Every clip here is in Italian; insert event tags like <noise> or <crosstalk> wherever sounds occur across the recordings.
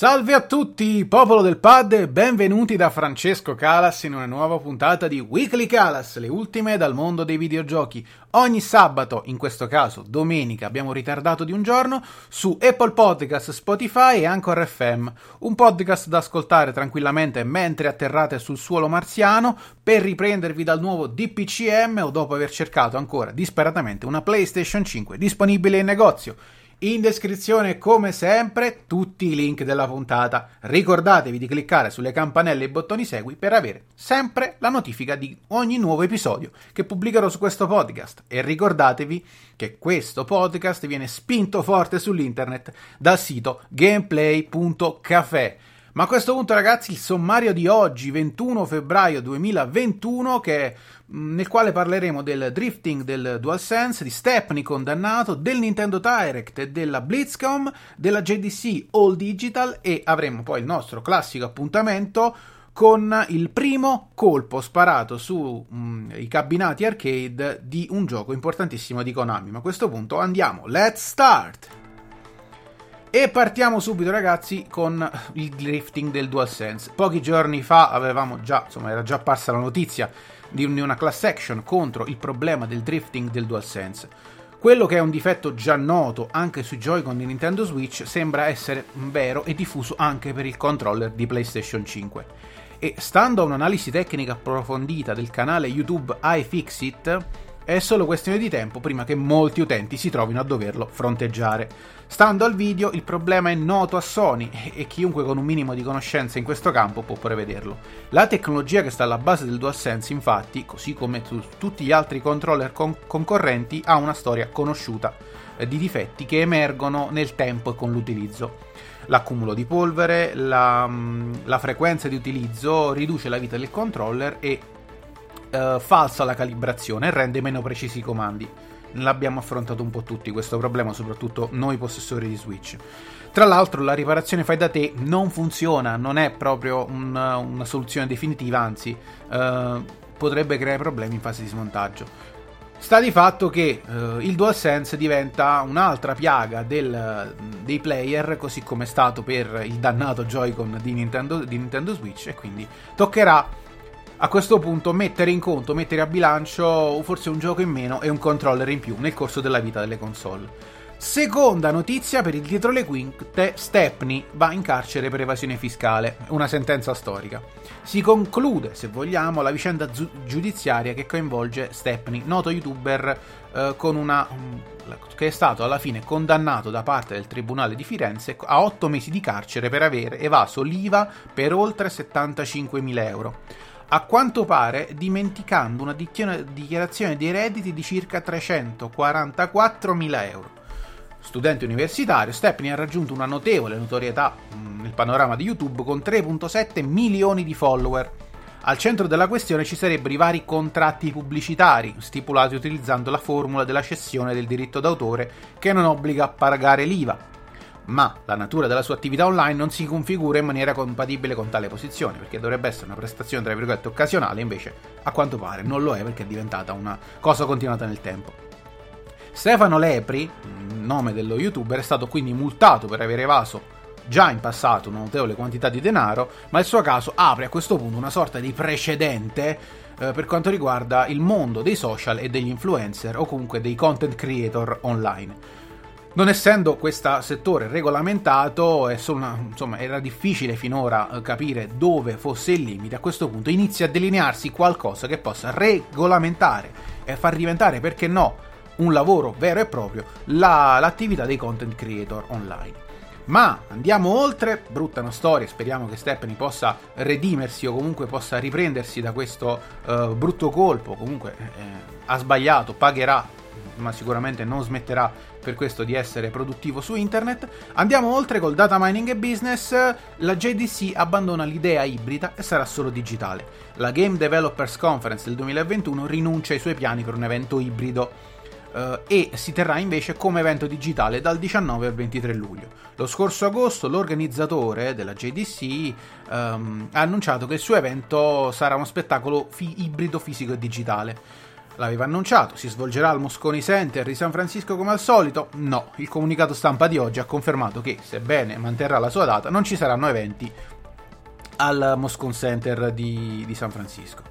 Salve a tutti, popolo del pad, benvenuti da Francesco Calas in una nuova puntata di Weekly Calas, le ultime dal mondo dei videogiochi. Ogni sabato, in questo caso domenica, abbiamo ritardato di un giorno, su Apple Podcast, Spotify e Anchor FM, un podcast da ascoltare tranquillamente mentre atterrate sul suolo marziano per riprendervi dal nuovo DPCM o dopo aver cercato ancora disperatamente una PlayStation 5 disponibile in negozio. In descrizione, come sempre, tutti i link della puntata. Ricordatevi di cliccare sulle campanelle e i bottoni segui per avere sempre la notifica di ogni nuovo episodio che pubblicherò su questo podcast. E ricordatevi che questo podcast viene spinto forte sull'internet dal sito gameplay.cafe ma a questo punto, ragazzi, il sommario di oggi, 21 febbraio 2021, che, mm, nel quale parleremo del drifting del DualSense, di Stepney condannato, del Nintendo Direct e della BlizzCom, della JDC All Digital e avremo poi il nostro classico appuntamento con il primo colpo sparato sui mm, cabinati arcade di un gioco importantissimo di Konami. Ma a questo punto andiamo, let's start! E partiamo subito ragazzi con il drifting del DualSense. Pochi giorni fa avevamo già, insomma era già apparsa la notizia di una class action contro il problema del drifting del DualSense. Quello che è un difetto già noto anche sui Joy-Con di Nintendo Switch sembra essere vero e diffuso anche per il controller di PlayStation 5. E stando a un'analisi tecnica approfondita del canale YouTube iFixit, è solo questione di tempo prima che molti utenti si trovino a doverlo fronteggiare. Stando al video, il problema è noto a Sony <laughs> e chiunque con un minimo di conoscenza in questo campo può prevederlo. La tecnologia che sta alla base del DualSense, infatti, così come su tutti gli altri controller con- concorrenti, ha una storia conosciuta eh, di difetti che emergono nel tempo e con l'utilizzo. L'accumulo di polvere, la, mm, la frequenza di utilizzo riduce la vita del controller e uh, falsa la calibrazione e rende meno precisi i comandi. L'abbiamo affrontato un po' tutti questo problema, soprattutto noi possessori di Switch. Tra l'altro la riparazione fai da te non funziona, non è proprio una, una soluzione definitiva, anzi uh, potrebbe creare problemi in fase di smontaggio. Sta di fatto che uh, il DualSense diventa un'altra piaga del, dei player, così come è stato per il dannato Joy-Con di Nintendo, di Nintendo Switch, e quindi toccherà a questo punto mettere in conto, mettere a bilancio forse un gioco in meno e un controller in più nel corso della vita delle console. Seconda notizia per il dietro le quinte, Stepney va in carcere per evasione fiscale, una sentenza storica. Si conclude, se vogliamo, la vicenda giudiziaria che coinvolge Stepney, noto youtuber eh, una, che è stato alla fine condannato da parte del Tribunale di Firenze a 8 mesi di carcere per aver evaso l'IVA per oltre 75.000 euro a quanto pare dimenticando una dichiarazione dei redditi di circa 344.000 euro. Studente universitario, Stepney ha raggiunto una notevole notorietà mm, nel panorama di YouTube con 3.7 milioni di follower. Al centro della questione ci sarebbero i vari contratti pubblicitari, stipulati utilizzando la formula della cessione del diritto d'autore che non obbliga a pagare l'IVA, ma la natura della sua attività online non si configura in maniera compatibile con tale posizione, perché dovrebbe essere una prestazione tra virgolette occasionale, invece a quanto pare non lo è perché è diventata una cosa continuata nel tempo. Stefano Lepri, nome dello youtuber, è stato quindi multato per aver evaso già in passato una notevole quantità di denaro, ma il suo caso apre a questo punto una sorta di precedente eh, per quanto riguarda il mondo dei social e degli influencer o comunque dei content creator online non essendo questo settore regolamentato, una, insomma, era difficile finora eh, capire dove fosse il limite. A questo punto inizia a delinearsi qualcosa che possa regolamentare e far diventare, perché no, un lavoro vero e proprio la, l'attività dei content creator online. Ma andiamo oltre, brutta una storia, speriamo che Stephanie possa redimersi o comunque possa riprendersi da questo uh, brutto colpo, comunque eh, ha sbagliato, pagherà ma sicuramente non smetterà per questo di essere produttivo su internet. Andiamo oltre col data mining e business, la JDC abbandona l'idea ibrida e sarà solo digitale. La Game Developers Conference del 2021 rinuncia ai suoi piani per un evento ibrido. Uh, e si terrà invece come evento digitale dal 19 al 23 luglio. Lo scorso agosto l'organizzatore della JDC um, ehm, ha annunciato che il suo evento sarà uno spettacolo fi- ibrido fisico e digitale. L'aveva annunciato, si svolgerà al Moscone Center di San Francisco come al solito? No, il comunicato stampa di oggi ha confermato che, sebbene manterrà la sua data, non ci saranno eventi al Moscone Center di, di San Francisco.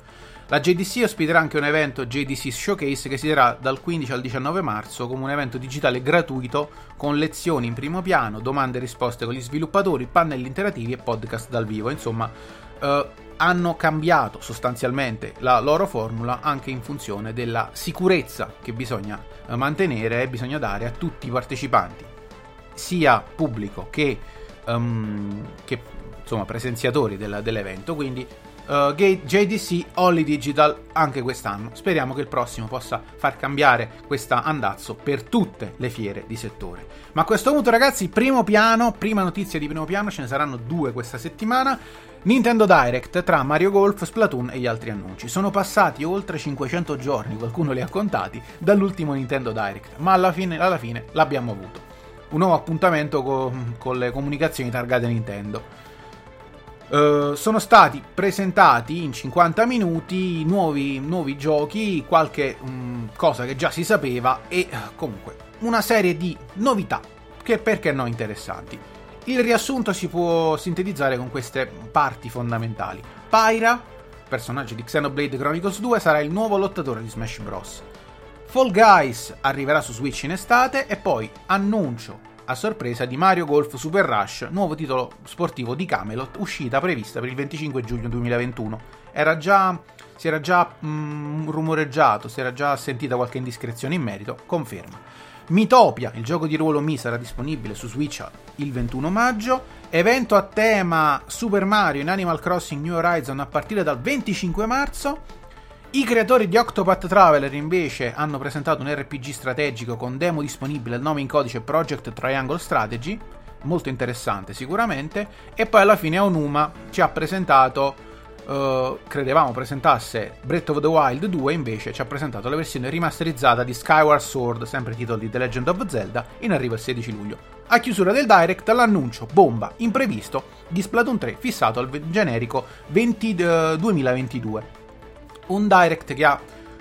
La JDC ospiterà anche un evento JDC Showcase che si terrà dal 15 al 19 marzo come un evento digitale gratuito con lezioni in primo piano, domande e risposte con gli sviluppatori, pannelli interattivi e podcast dal vivo. Insomma, eh, hanno cambiato sostanzialmente la loro formula anche in funzione della sicurezza che bisogna eh, mantenere e bisogna dare a tutti i partecipanti, sia pubblico che, um, che insomma, presenziatori del, dell'evento. Quindi uh, JDC Only Digital anche quest'anno. Speriamo che il prossimo possa far cambiare questo andazzo per tutte le fiere di settore. Ma a questo punto, ragazzi, primo piano, prima notizia di primo piano, ce ne saranno due questa settimana. Nintendo Direct tra Mario Golf, Splatoon e gli altri annunci. Sono passati oltre 500 giorni, qualcuno li ha contati, dall'ultimo Nintendo Direct, ma alla fine, alla fine l'abbiamo avuto. Un nuovo appuntamento con, con le comunicazioni targate Nintendo. Uh, sono stati presentati in 50 minuti nuovi, nuovi giochi, qualche um, cosa che già si sapeva e uh, comunque una serie di novità che perché no interessanti. Il riassunto si può sintetizzare con queste parti fondamentali. Pyra, personaggio di Xenoblade Chronicles 2, sarà il nuovo lottatore di Smash Bros. Fall Guys arriverà su Switch in estate e poi annuncio a sorpresa di Mario Golf Super Rush, nuovo titolo sportivo di Camelot, uscita prevista per il 25 giugno 2021. Era già, si era già mm, rumoreggiato, si era già sentita qualche indiscrezione in merito, conferma. Mitopia, il gioco di ruolo Mi, sarà disponibile su Switch il 21 maggio. Evento a tema Super Mario in Animal Crossing New Horizon a partire dal 25 marzo. I creatori di Octopath Traveler invece hanno presentato un RPG strategico con demo disponibile, il nome in codice Project Triangle Strategy, molto interessante sicuramente, e poi alla fine Onuma ci ha presentato, uh, credevamo presentasse Breath of the Wild 2, invece ci ha presentato la versione rimasterizzata di Skyward Sword, sempre titolo di The Legend of Zelda, in arrivo il 16 luglio. A chiusura del Direct l'annuncio bomba imprevisto di Splatoon 3 fissato al generico 20, uh, 2022 un direct che ha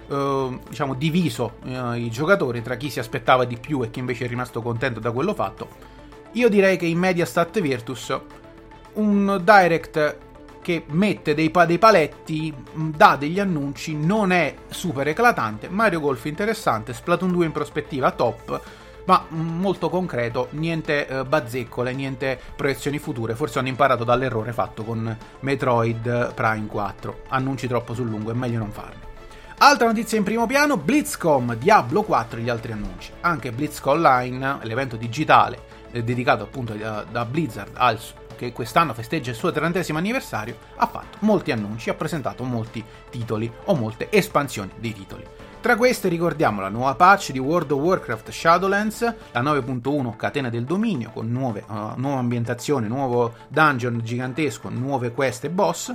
eh, diciamo diviso eh, i giocatori tra chi si aspettava di più e chi invece è rimasto contento da quello fatto. Io direi che in Mediastat Virtus un direct che mette dei, dei paletti, dà degli annunci, non è super eclatante. Mario Golf interessante, Splatoon 2 in prospettiva top ma molto concreto, niente eh, bazzeccole, niente proiezioni future. Forse hanno imparato dall'errore fatto con Metroid Prime 4. Annunci troppo sul lungo, è meglio non farli. Altra notizia in primo piano, BlitzCom, Diablo 4 e gli altri annunci. Anche BlitzCon Online, l'evento digitale eh, dedicato appunto da, da Blizzard al, che quest'anno festeggia il suo 30 anniversario, ha fatto molti annunci, ha presentato molti titoli o molte espansioni dei titoli. Tra queste ricordiamo la nuova patch di World of Warcraft Shadowlands, la 9.1 Catena del Dominio con nuove, uh, nuova ambientazione, nuovo dungeon gigantesco, nuove quest e boss,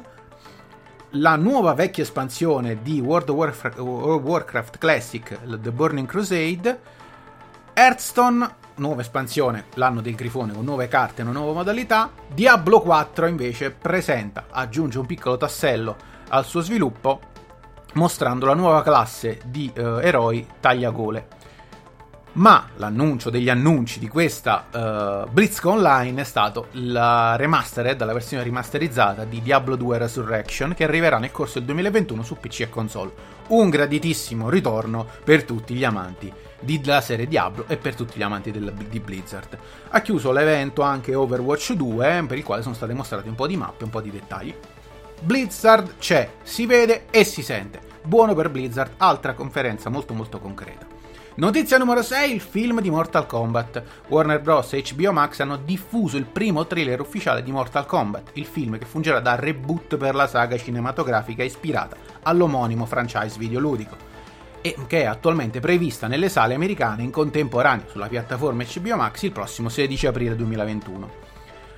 la nuova vecchia espansione di World of Warcraft Classic, The Burning Crusade, Hearthstone, nuova espansione, l'anno del grifone con nuove carte e una nuova modalità, Diablo 4 invece presenta, aggiunge un piccolo tassello al suo sviluppo mostrando la nuova classe di uh, eroi tagliagole. Ma l'annuncio degli annunci di questa uh, BlitzCon Online è stato la remastered, la versione rimasterizzata di Diablo 2 Resurrection che arriverà nel corso del 2021 su PC e console. Un graditissimo ritorno per tutti gli amanti della serie Diablo e per tutti gli amanti del, di Blizzard. Ha chiuso l'evento anche Overwatch 2 per il quale sono state mostrate un po' di mappe, un po' di dettagli. Blizzard c'è, si vede e si sente. Buono per Blizzard, altra conferenza molto molto concreta. Notizia numero 6, il film di Mortal Kombat. Warner Bros. e HBO Max hanno diffuso il primo trailer ufficiale di Mortal Kombat, il film che fungerà da reboot per la saga cinematografica ispirata all'omonimo franchise videoludico e che è attualmente prevista nelle sale americane in contemporanea sulla piattaforma HBO Max il prossimo 16 aprile 2021.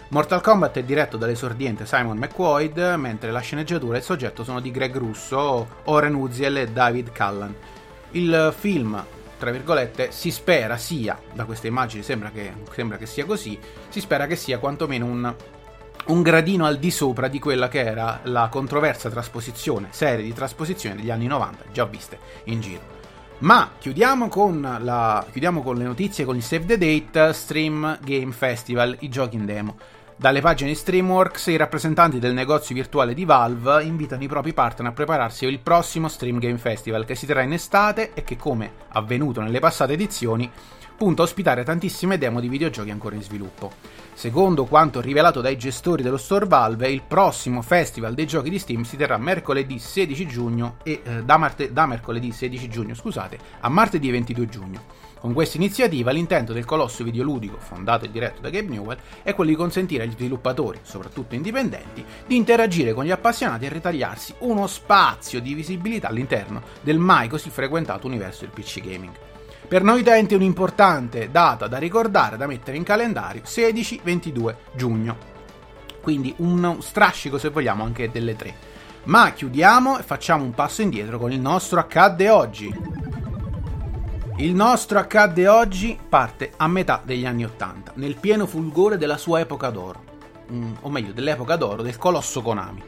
Mortal Kombat è diretto dall'esordiente Simon McQuaid, mentre la sceneggiatura e il soggetto sono di Greg Russo, Oren Uziel e David Callan. Il film, tra virgolette, si spera sia, da queste immagini sembra che, sembra che sia così, si spera che sia quantomeno un un gradino al di sopra di quella che era la controversa trasposizione, serie di trasposizione degli anni 90, già viste in giro. Ma chiudiamo con, la, chiudiamo con le notizie con il Save the Date Stream Game Festival, i giochi in demo. Dalle pagine Streamworks, i rappresentanti del negozio virtuale di Valve invitano i propri partner a prepararsi il prossimo Stream Game Festival che si terrà in estate e che, come avvenuto nelle passate edizioni, punta a ospitare tantissime demo di videogiochi ancora in sviluppo. Secondo quanto rivelato dai gestori dello store Valve, il prossimo festival dei giochi di Steam si terrà mercoledì 16 giugno e eh, da, marte- da mercoledì 16 giugno, scusate, a martedì 22 giugno. Con questa iniziativa l'intento del colosso videoludico, fondato e diretto da Gabe Newell, è quello di consentire agli sviluppatori, soprattutto indipendenti, di interagire con gli appassionati e ritagliarsi uno spazio di visibilità all'interno del mai così frequentato universo del PC gaming. Per noi utenti è un'importante data da ricordare, da mettere in calendario, 16-22 giugno. Quindi un strascico, se vogliamo, anche delle tre. Ma chiudiamo e facciamo un passo indietro con il nostro accadde oggi. Il nostro accadde oggi parte a metà degli anni Ottanta, nel pieno fulgore della sua epoca d'oro, mm, o meglio dell'epoca d'oro del colosso Konami.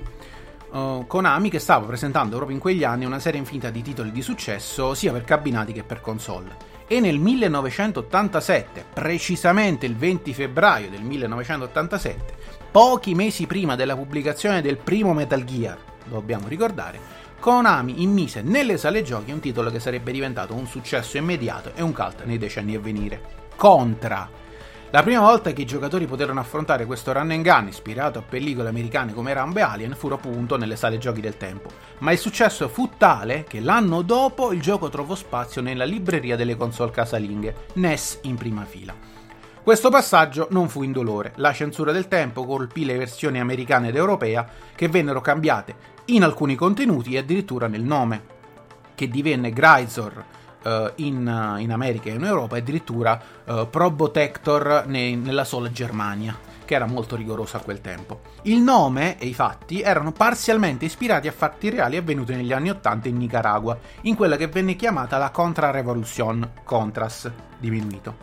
Uh, Konami che stava presentando proprio in quegli anni una serie infinita di titoli di successo sia per cabinati che per console. E nel 1987, precisamente il 20 febbraio del 1987, pochi mesi prima della pubblicazione del primo Metal Gear, dobbiamo ricordare, Konami immise nelle sale giochi un titolo che sarebbe diventato un successo immediato e un cult nei decenni a venire. Contra. La prima volta che i giocatori poterono affrontare questo run and gun ispirato a pellicole americane come Rambo e Alien fu appunto nelle sale giochi del tempo, ma il successo fu tale che l'anno dopo il gioco trovò spazio nella libreria delle console casalinghe, NES in prima fila. Questo passaggio non fu indolore, la censura del tempo colpì le versioni americane ed europea che vennero cambiate in alcuni contenuti e addirittura nel nome, che divenne Grisor uh, in, in, America e in Europa e addirittura uh, Probotector ne, nella sola Germania, che era molto rigorosa a quel tempo. Il nome e i fatti erano parzialmente ispirati a fatti reali avvenuti negli anni Ottanta in Nicaragua, in quella che venne chiamata la Contra Revolution, Contras, diminuito,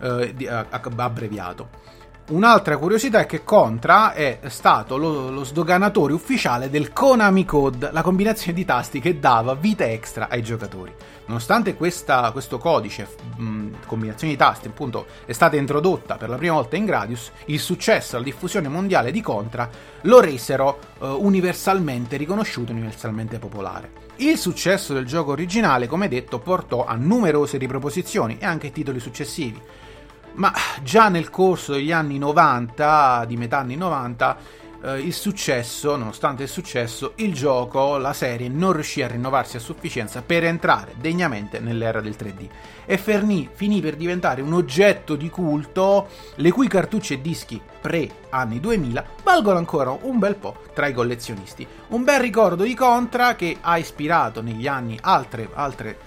abbreviato. Un'altra curiosità è che Contra è stato lo, lo, sdoganatore ufficiale del Konami Code, la combinazione di tasti che dava vita extra ai giocatori. Nonostante questa, questo codice, mh, combinazione di tasti, appunto, è stata introdotta per la prima volta in Gradius, il successo e la diffusione mondiale di Contra lo resero uh, universalmente riconosciuto e universalmente popolare. Il successo del gioco originale, come detto, portò a numerose riproposizioni e anche titoli successivi ma già nel corso degli anni 90, di metà anni 90, eh, il successo, nonostante il successo, il gioco, la serie non riuscì a rinnovarsi a sufficienza per entrare degnamente nell'era del 3D e Ferni finì per diventare un oggetto di culto le cui cartucce e dischi pre anni 2000 valgono ancora un bel po' tra i collezionisti. Un bel ricordo di Contra che ha ispirato negli anni altre, altre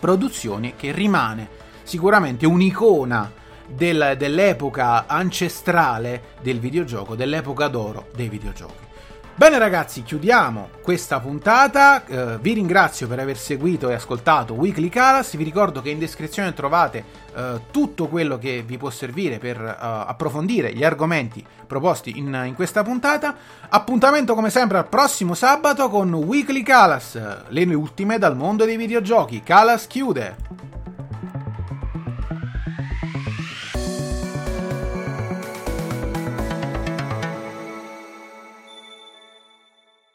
produzioni che rimane sicuramente un'icona del, dell'epoca ancestrale del videogioco, dell'epoca d'oro dei videogiochi. Bene ragazzi, chiudiamo questa puntata, eh, vi ringrazio per aver seguito e ascoltato Weekly Calas, vi ricordo che in descrizione trovate eh, tutto quello che vi può servire per eh, approfondire gli argomenti proposti in, in, questa puntata. Appuntamento come sempre al prossimo sabato con Weekly Calas, le ultime dal mondo dei videogiochi. Calas chiude!